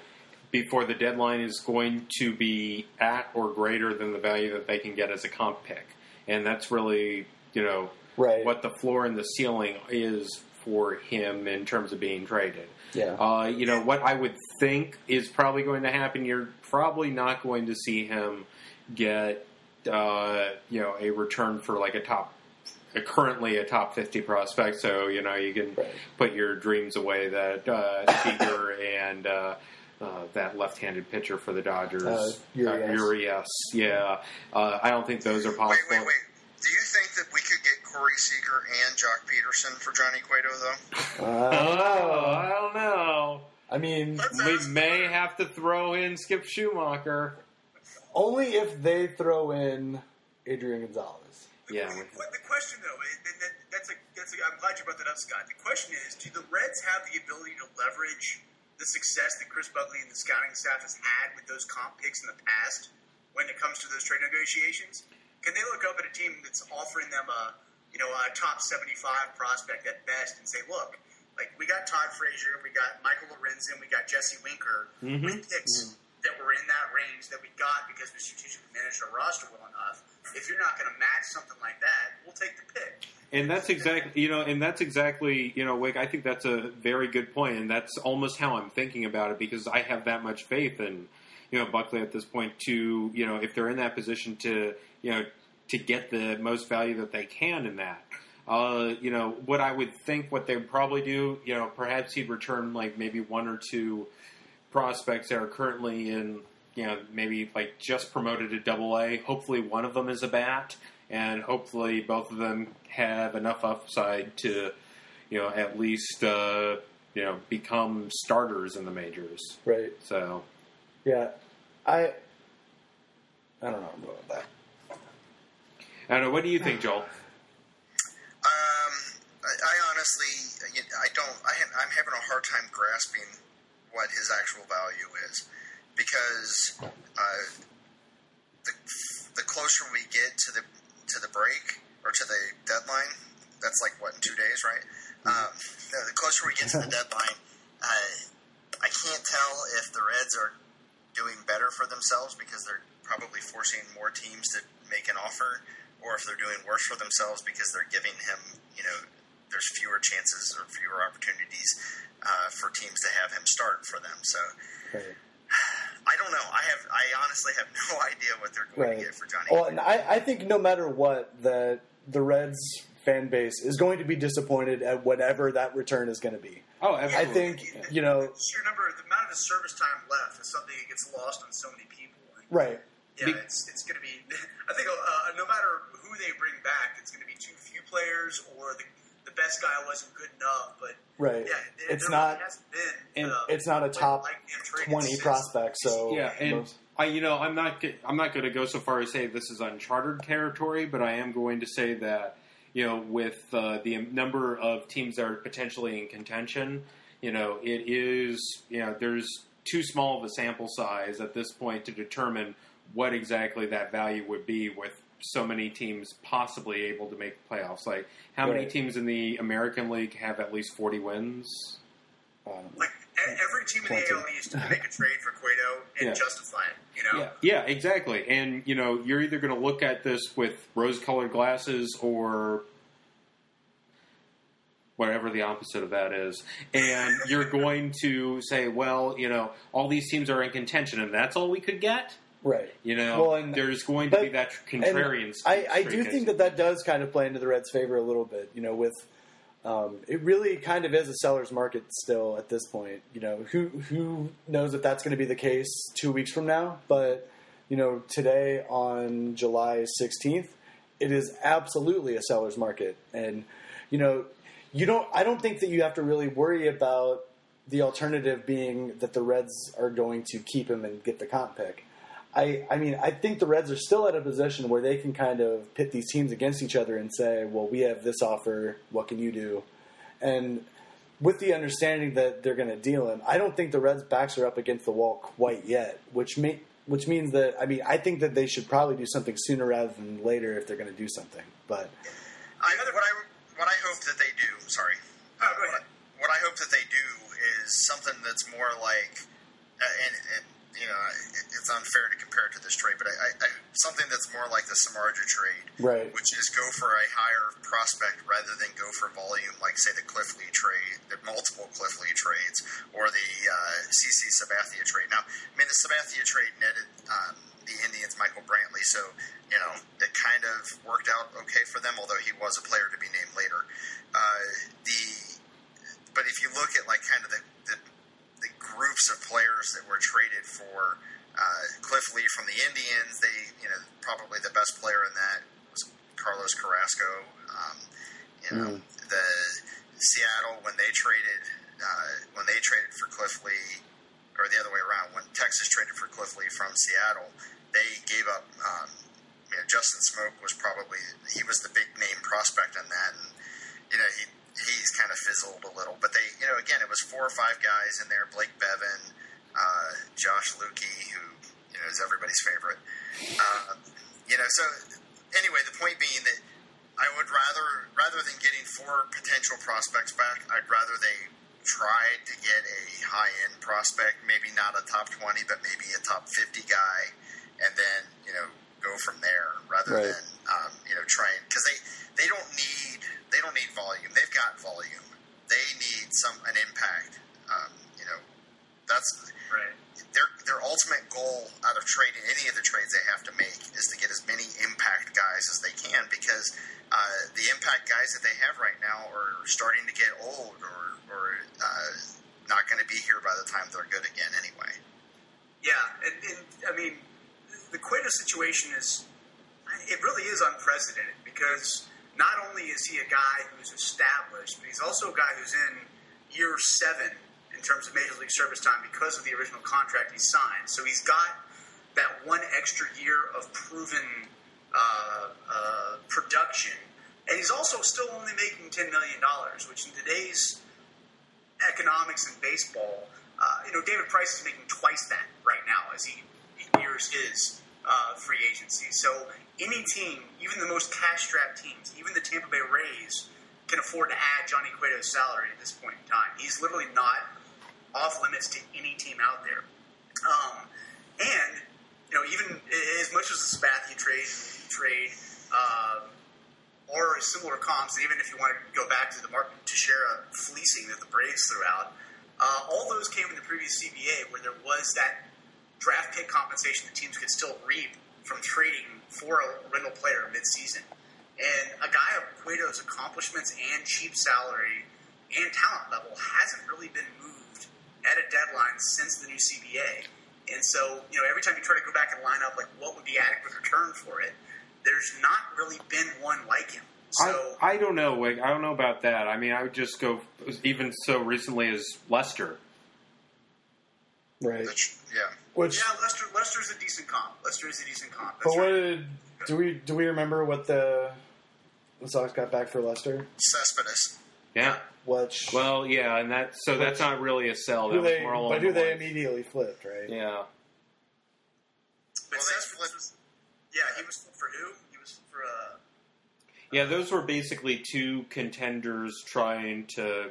before the deadline is going to be at or greater than the value that they can get as a comp pick. And that's really, you know, Right. what the floor and the ceiling is for him in terms of being traded. Yeah. Uh, you know, what I would think is probably going to happen, you're probably not going to see him get, uh, you know, a return for like a top, a currently a top 50 prospect. So, you know, you can Right. put your dreams away that uh, Seager and uh, uh, that left-handed pitcher for the Dodgers, Uh, Urias. Urias. Yeah. Uh, I don't think those are Wait, possible. wait, wait. wait. Do you think that we could get Corey Seager and Joc Pederson for Johnny Cueto, though? Uh, Oh, I don't know. I mean, We may have to throw in Skip Schumaker. Only if they throw in Adrian Gonzalez. Yeah, The, the question, though, is, that, that, that's a, that's a, I'm glad you brought that up, Scott. The question is, do the Reds have the ability to leverage the success that Chris Buckley and the scouting staff has had with those comp picks in the past when it comes to those trade negotiations? Can they look up at a team that's offering them a, you know, a top 75 prospect at best and say, look, like we got Todd Frazier, we got Michael Lorenzen, we got Jesse Winker Mhm. with picks that were in that range that we got because we strategically managed our roster well enough. If you're not going to match something like that, we'll take the pick. And that's exactly you know, and that's exactly you know, Wick. I think that's a very good point, and that's almost how I'm thinking about it because I have that much faith in you know Buckley at this point to you know if they're in that position to you know to get the most value that they can in that. Uh, you know what I would think what they would probably do. You know, perhaps he'd return like maybe one or two prospects that are currently in you know maybe like just promoted to Double A. Hopefully, one of them is a bat, and hopefully both of them have enough upside to you know at least uh, you know become starters in the majors. Right. So Yeah. I. I don't know about that. I don't know. What do you think, Joel? Um, I, I honestly, I don't. I I'm having a hard time grasping what his actual value is because uh, the the closer we get to the to the break or to the deadline, that's like what in two days, right? Um, the closer we get to the deadline, uh, I can't tell if the Reds are doing better for themselves because they're probably forcing more teams to make an offer, or if they're doing worse for themselves because they're giving him, you know, there's fewer chances or fewer opportunities uh, for teams to have him start for them. So Right. I don't know. I have, I honestly have no idea what they're going Right. to get for Johnny. Well, and I, I think no matter what, that the Reds fan base is going to be disappointed at whatever that return is going to be. Oh, absolutely. I absolutely. think you know, Just remember the amount of his service time left is something that gets lost on so many people. And, right? yeah, it's it's going to be. I think uh, no matter who they bring back, it's going to be too few players or the the best guy wasn't good enough. But Right. yeah, there It's really not- hasn't been. and uh, It's not a top like twenty since- prospect. So Yeah, and most- I, you know, I'm not, g- I'm not going to go so far as say this is uncharted territory, but I am going to say that, you know, with uh, the number of teams that are potentially in contention, you know, it is, you know, there's too small of a sample size at this point to determine what exactly that value would be with so many teams possibly able to make playoffs. Like, how many teams in the American League have at least 40 wins? um, Like every team in the Plenty. AL East can make a trade for Cueto and Yeah. justify it. You know, Yeah, yeah, exactly. And you know, you're either going to look at this with rose-colored glasses or whatever the opposite of that is, and you're going to say, well, you know, all these teams are in contention, and that's all we could get. Right. You know, Well, and- there's going to be that contrarian. I, I do think that that does kind of play into the Reds' favor a little bit. You know, with um, it really kind of is a seller's market still at this point. You know, who who knows if that's going to be the case two weeks from now? But you know, today on July sixteenth, it is absolutely a seller's market, and you know, you don't. I don't think that you have to really worry about the alternative being that the Reds are going to keep him and get the comp pick. I, I mean, I think the Reds are still at a position where they can kind of pit these teams against each other and say, well, we have this offer. What can you do? And with the understanding that they're going to deal him, I don't think the Reds' backs are up against the wall quite yet, which may, which means that I mean, I think that they should probably do something sooner rather than later if they're going to do something. But I, what I what I hope that they do. Sorry. Oh, go what. I, what I hope that they do is something that's more like, uh, and, and you know, it, it's unfair to compare it to this trade, but I, I, something that's more like the Samardzija trade, right, which is go for a higher prospect rather than go for volume, like say the Cliff Lee trade, the multiple Cliff Lee trades, or the uh, CC Sabathia trade. Now, I mean, the Sabathia trade netted um, the Indians Michael Brantley, so you know it kind of worked out okay for them, although he was a player to be named later. Uh, the but if you look at like kind of the groups of players that were traded for uh, Cliff Lee from the Indians, they you know probably the best player in that was Carlos Carrasco. Um, you know the Seattle when they traded uh, when they traded for Cliff Lee, or the other way around when Texas traded for Cliff Lee from Seattle, they gave up. Um, you know, Justin Smoak was probably he was the big name prospect in that, and you know he he's kind of fizzled a little. But they, you know, again, it was four or five guys in there: Blake Beavan, uh, Josh Lueke, who you know is everybody's favorite. Uh, you know, so anyway, the point being that I would rather rather than getting four potential prospects back, I'd rather they tried to get a high end prospect, maybe not a top 20, but maybe a top 50 guy, and then, you know, go from there rather Right. than, um, you know, trying, because they, they don't need, they don't need volume. They've got volume. They need some, an impact. Um, you know, that's, Right. their their ultimate goal out of trading any of the trades they have to make is to get as many impact guys as they can because uh, the impact guys that they have right now are starting to get old or or uh, not going to be here by the time they're good again anyway. Yeah, and, and I mean, the Cueto situation is it really is unprecedented because not only is he a guy who's established, but he's also a guy who's in year seven in terms of major league service time because of the original contract he signed. So he's got that one extra year of proven uh, uh, production, and he's also still only making ten million dollars, which in today's economics in baseball, uh, you know, David Price is making twice that right now as he nears his uh, free agency. So any team, even the most cash-strapped teams, even the Tampa Bay Rays, can afford to add Johnny Cueto's salary at this point in time. He's literally not off limits to any team out there. Um, and you know, even as much as the Sabathia trade, trade, um, or similar comps, even if you want to go back to the Mark Teixeira fleecing that the Braves threw out, uh, all those came in the previous CBA where there was that draft pick compensation that teams could still reap from trading for a rental player mid-season. And a guy of Cueto's accomplishments and cheap salary and talent level hasn't really been moved at a deadline since the new CBA. And so, you know, every time you try to go back and line up, like, what would be adequate return for it, there's not really been one like him. So, I, I don't know, Wig. I don't know about that. I mean, I would just go even so recently as Lester. Right. Which, yeah, Which, yeah, Lester, Lester's a decent comp. Lester is a decent comp. but what right. did do we do we remember what the the Sox got back for Lester? Cespedes. Yeah. Which Well, yeah, and that so that's not really a sell. That who was they more along but who the they lines- immediately flipped, right? Yeah. But Well, Cespedes was, yeah, he was for who? He was for uh, Yeah, those were basically two contenders trying to.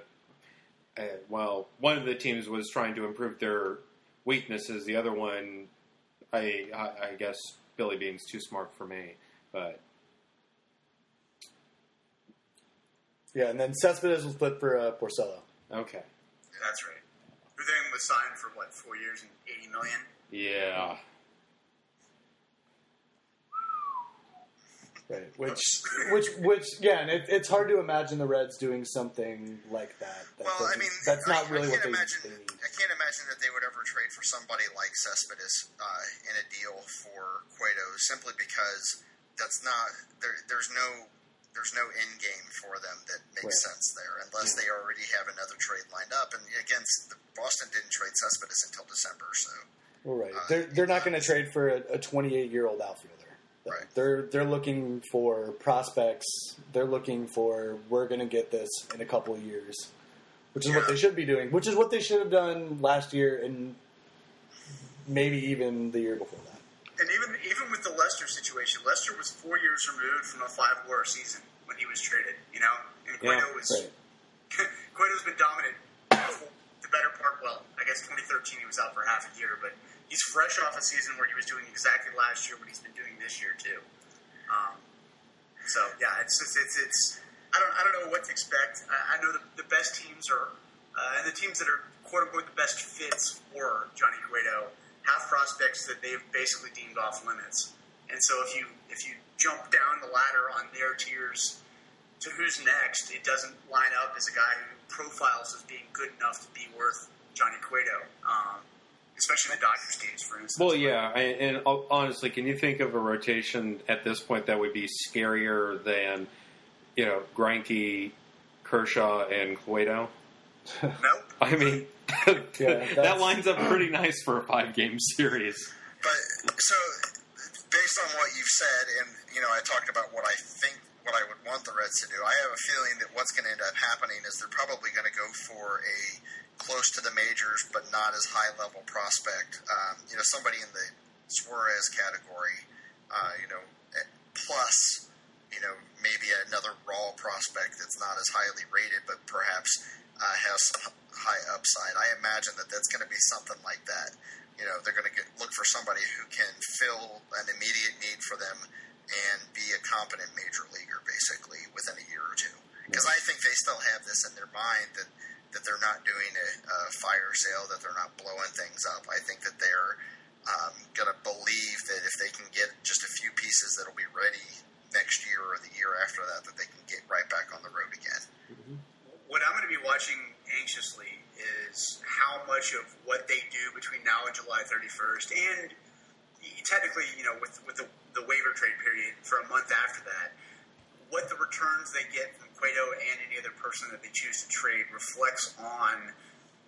Uh, well, one of the teams was trying to improve their weaknesses. The other one, I, I, I guess Billy Beane's too smart for me. But Yeah, and then Cespedes was flipped for uh, Porcello. okay, that's right. Who then was signed for what four years and eighty million? yeah, Right. Which which which yeah, and it, it's hard to imagine the Reds doing something like that. that Well, I mean, that's not I, really I what can't they, imagine. they need. I can't imagine that they would ever trade for somebody like Cespedes uh, in a deal for Cueto, simply because that's not there. There's no there's no end game for them that makes Right. sense there, unless they already have another trade lined up. And again, the, Boston didn't trade Cespedes until December, so Well, right. uh, They're they're not going to trade for a 28 year old outfielder. Right. They're they're looking for prospects. They're looking for we're going to get this in a couple of years, which is what they should be doing. Which is what they should have done last year and maybe even the year before that. And even even with the Lester situation, Lester was four years removed from a five WAR season when he was traded. You know, and Cueto Yeah, was Right. Cueto's been dominant the better part. Well, I guess 2013 he was out for half a year, but he's fresh off a season where he was doing exactly last year what he's been doing this year too. Um, so yeah, it's it's it's I don't I don't know what to expect. I, I know the, the best teams are uh, and the teams that are quote unquote the best fits for Johnny Cueto have prospects that they've basically deemed off limits. And so if you if you jump down the ladder on their tiers to who's next, it doesn't line up as a guy who profiles as being good enough to be worth Johnny Cueto, um, especially in the Dodgers case, for instance. Well, yeah, and, and honestly, can you think of a rotation at this point that would be scarier than you know Greinke, Kershaw, and Cueto? Nope. I mean, Yeah, that lines up pretty nice for a five-game series. But so, based on what you've said, and you know, I talked about what I think, what I would want the Reds to do. I have a feeling that what's going to end up happening is they're probably going to go for a close to the majors, but not as high level prospect. Um, you know, somebody in the Suarez category. Uh, you know, plus you know maybe another raw prospect that's not as highly rated, but perhaps uh, has some high upside. I imagine that that's going to be something like that. You know, they're going to look for somebody who can fill an immediate need for them and be a competent major leaguer, basically, within a year or two. Because I think they still have this in their mind that that they're not doing a, a fire sale, that they're not blowing things up. I think that they're um, going to believe that if they can get just a few pieces that'll be ready next year or the year after that, that they can get right back on the road again. What I'm going to be watching anxiously is how much of what they do between now and July 31st, and technically, you know, with with the, the waiver trade period for a month after that, what the returns they get from Cueto and any other person that they choose to trade reflects on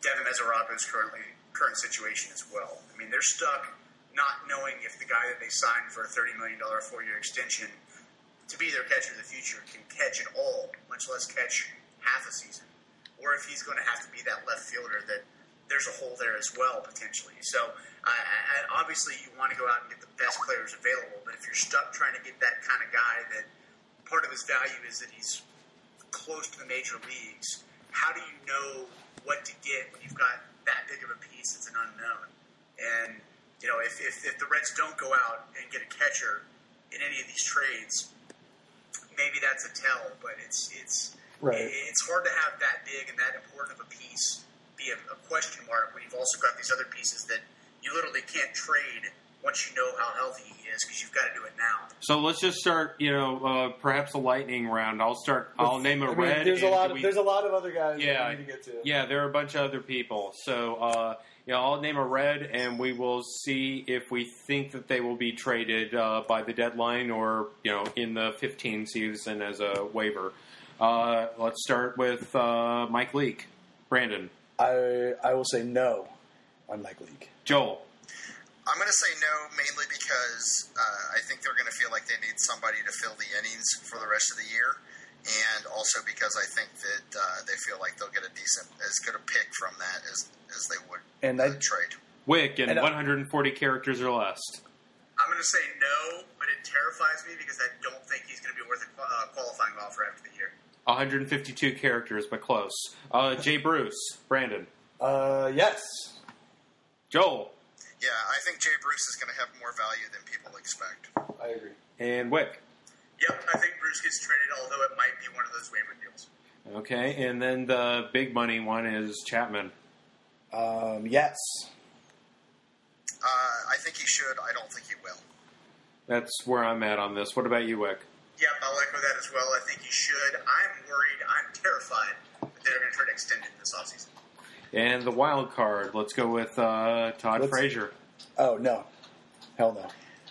Devin Mesoraco's currently current situation as well. I mean, they're stuck not knowing if the guy that they signed for a thirty million dollar four year extension to be their catcher of the future can catch at all, much less catch half a season, or if he's going to have to be that left fielder that there's a hole there as well potentially. So, obviously, you want to go out and get the best players available, but if you're stuck trying to get that kind of guy that part of his value is that he's close to the major leagues. How do you know what to get when you've got that big of a piece that's an unknown? And, you know, if, if, if the Reds don't go out and get a catcher in any of these trades, maybe that's a tell, but it's, it's, Right. it's hard to have that big and that important of a piece be a, a question mark when you've also got these other pieces that you literally can't trade once you know how healthy he is because you've got to do it now. So let's just start. You know, uh, perhaps a lightning round. I'll start. I'll name a I mean, red. There's a lot. Of, we- there's a lot of other guys Yeah, that we need to get to. Yeah, there are a bunch of other people. So, uh, you know, I'll name a red, and we will see if we think that they will be traded uh, by the deadline or, you know, in the 15 season as a waiver. Uh, let's start with uh, Mike Leake. Brandon. I I will say no on Mike Leake. Joel. I'm going to say no, mainly because uh, I think they're going to feel like they need somebody to fill the innings for the rest of the year, and also because I think that uh, they feel like they'll get a decent, as good a pick from that as as they would And uh, I- trade. Wick and And, uh, 140 characters or less. I'm going to say no, but it terrifies me because I don't think he's going to be worth a uh, qualifying offer after the year. 152 characters, but close. Uh, Jay Bruce. Brandon. Uh, yes. Joel. Yeah, I think Jay Bruce is going to have more value than people expect. I agree. And Wick. Yep, I think Bruce gets traded, although it might be one of those waiver deals. Okay, and then the big money one is Chapman. Um, yes. Uh, I think he should. I don't think he will. That's where I'm at on this. What about you, Wick? Yep, I'll echo that as well. I think he should. I'm worried. I'm terrified that they're going to try to extend it this offseason. And the wild card. Let's go with uh, Todd Let's- Frazier. Oh no. Hell no.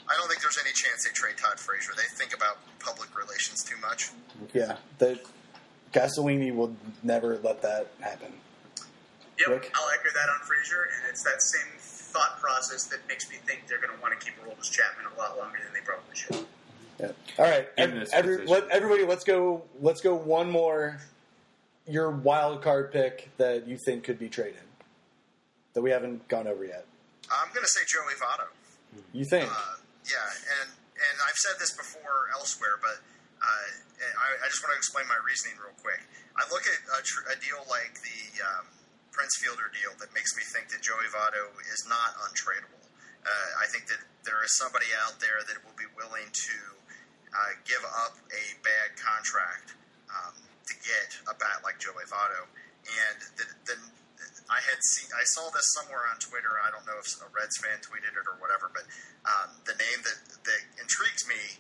I don't think there's any chance they trade Todd Frazier. They think about public relations too much. Yeah. The Castellini will never let that happen. Yep, Rick? I'll echo that on Frazier, and it's that same thought process that makes me think they're going to want to keep Aroldis Chapman a lot longer than they probably should. Yeah. All right. In Ev- this every, let, everybody, let's go. Let's go one more. Your wild card pick that you think could be traded that we haven't gone over yet. I'm going to say Joey Votto. You think? Uh, yeah, and and I've said this before elsewhere, but uh, I, I just want to explain my reasoning real quick. I look at a, tr- a deal like the um, Prince Fielder deal that makes me think that Joey Votto is not untradeable. Uh, I think that there is somebody out there that will be willing to uh, give up a bad contract um, to get a bat like Joey Votto, and then the I had seen, I saw this somewhere on Twitter. I don't know if a Reds fan tweeted it or whatever, but um, the name that, that intrigues me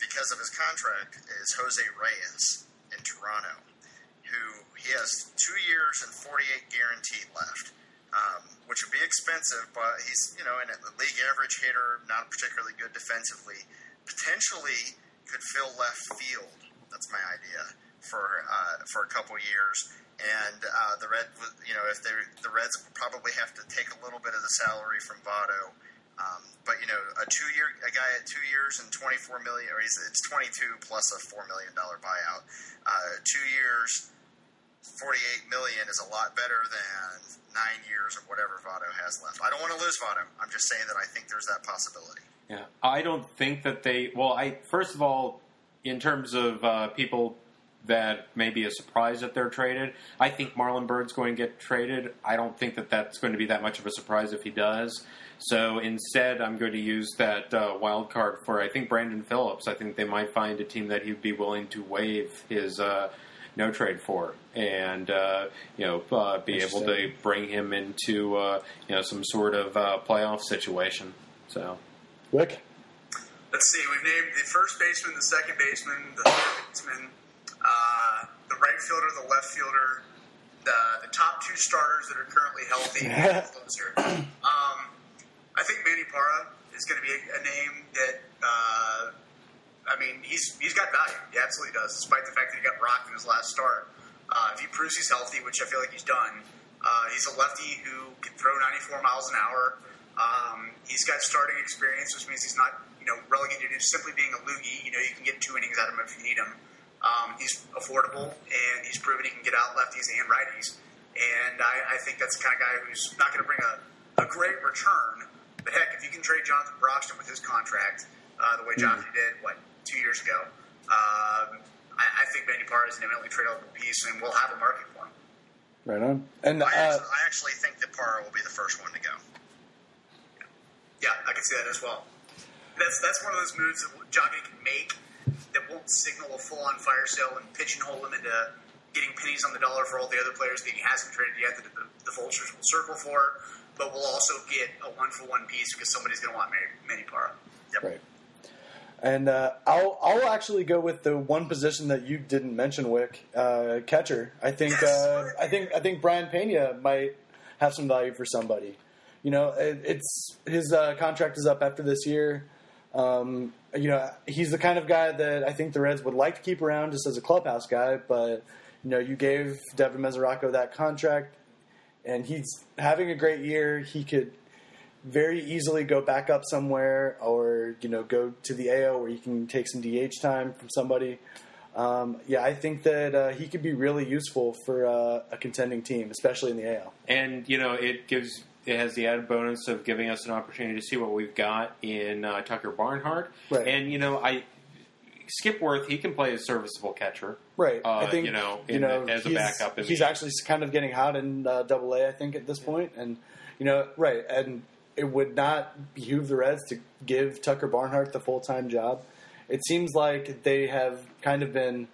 because of his contract is Jose Reyes in Toronto, who he has two years and 48 guaranteed left, um, which would be expensive, but he's, you know, an a league average hitter, not particularly good defensively, potentially could fill left field. That's my idea for uh, for a couple years. And uh, the red, you know, if they the Reds probably have to take a little bit of the salary from Votto, um, but you know, a two year a guy at two years and twenty four million, or he's, it's twenty two plus a four million dollar buyout. Uh, two years, forty eight million is a lot better than nine years or whatever Votto has left. I don't want to lose Votto. I'm just saying that I think there's that possibility. Yeah, I don't think that they. Well, I first of all, in terms of uh, people that may be a surprise that they're traded, I think Marlon Byrd's going to get traded. I don't think that that's going to be that much of a surprise if he does. So instead, I'm going to use that uh, wild card for I think Brandon Phillips. I think they might find a team that he'd be willing to waive his uh, no trade for, and uh, you know uh, be able to bring him into uh, you know some sort of uh, playoff situation. So Wick. Let's see. We've named the first baseman, the second baseman, the third baseman, uh, the right fielder, the left fielder, the the top two starters that are currently healthy, closer. Um, I think Manny Parra is going to be a, a name that. Uh, I mean, he's he's got value. He absolutely does, despite the fact that he got rocked in his last start. Uh, if he proves he's healthy, which I feel like he's done, uh, he's a lefty who can throw 94 miles an hour. Um, he's got starting experience, which means he's not you know relegated to simply being a loogie. You know, you can get two innings out of him if you need him. Um, he's affordable, and he's proven he can get out lefties and righties. And I, I think that's the kind of guy who's not going to bring a, a great return. But heck, if you can trade Jonathan Broxton with his contract, uh, the way Jocketty did, what, two years ago, um, I, I think Manny Parra is an eminently tradable piece, and we'll have a market for him. Right on. And I, uh, actually, I actually think that Parra will be the first one to go. Yeah, I can see that as well. That's that's one of those moves that Jocketty can make that won't signal a full-on fire sale and pigeonhole him into getting pennies on the dollar for all the other players that he hasn't traded yet that the, the vultures will circle for. But we'll also get a one-for-one piece because somebody's going to want Manny, Parra. Yep. Right. And uh, I'll I'll actually go with the one position that you didn't mention, Wick, uh, catcher. I think Yes. uh, I think I think Brayan Pena might have some value for somebody. You know, it, it's his uh, contract is up after this year. Um, you know, he's the kind of guy that I think the Reds would like to keep around just as a clubhouse guy. But you know, you gave Devin Mesoraco that contract, and he's having a great year. He could very easily go back up somewhere or you know go to the AO where you can take some DH time from somebody. Um, yeah, I think that uh, he could be really useful for uh, a contending team, especially in the AL. and you know it gives it has the added bonus of giving us an opportunity to see what we've got in uh, Tucker Barnhart, Right. and you know I. Skipworth, he can play a serviceable catcher, Right. Uh, I think you know, you know as a backup he's the- actually kind of getting hot in uh, Double A. I think at this point, and you know, right, and it would not behoove the Reds to give Tucker Barnhart the full time job. It seems like they have kind of been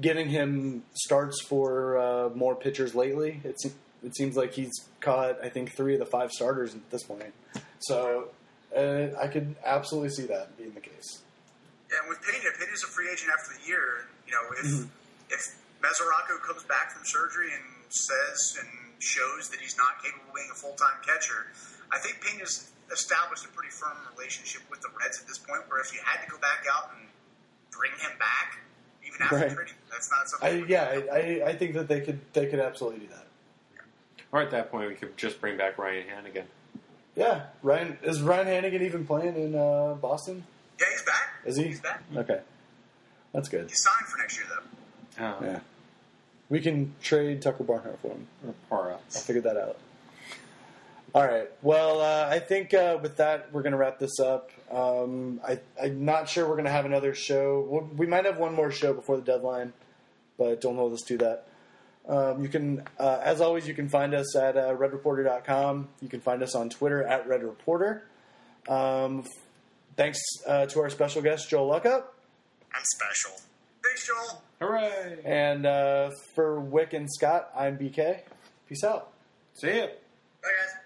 giving him starts for uh, more pitchers lately. It, se- it seems like he's caught, I think, three of the five starters at this point. So uh, I could absolutely see that being the case. And with Pena, Pena's a free agent after the year. You know, if Mm-hmm. if Mesoraco comes back from surgery and says and shows that he's not capable of being a full time catcher, I think Pena's established a pretty firm relationship with the Reds at this point. Where if you had to go back out and bring him back, even after Right. trading, that's not I, something. yeah, I, I, I think that they could they could absolutely do that. Or at that point we could just bring back Ryan Hanigan. Yeah, Ryan is Ryan Hanigan even playing in uh, Boston? yeah, he's back. Is he? He's back. Okay, that's good. He's signed for next year though. Oh, Yeah, we can trade Tucker Barnhart for him. or Parra. I'll figure that out. All right. Well, uh, I think uh, with that we're going to wrap this up. Um, I, I'm not sure we're going to have another show. Well, We might have one more show before the deadline, but don't hold us to that. Um, you can, uh, as always, you can find us at uh, redreporter.com. You can find us on Twitter at redreporter. Um, thanks uh, to our special guest Joel Luckhaupt, I'm special. Thanks, Joel. Hooray! and uh, for Wick and Scott, I'm BK. Peace out. See ya. Bye, guys.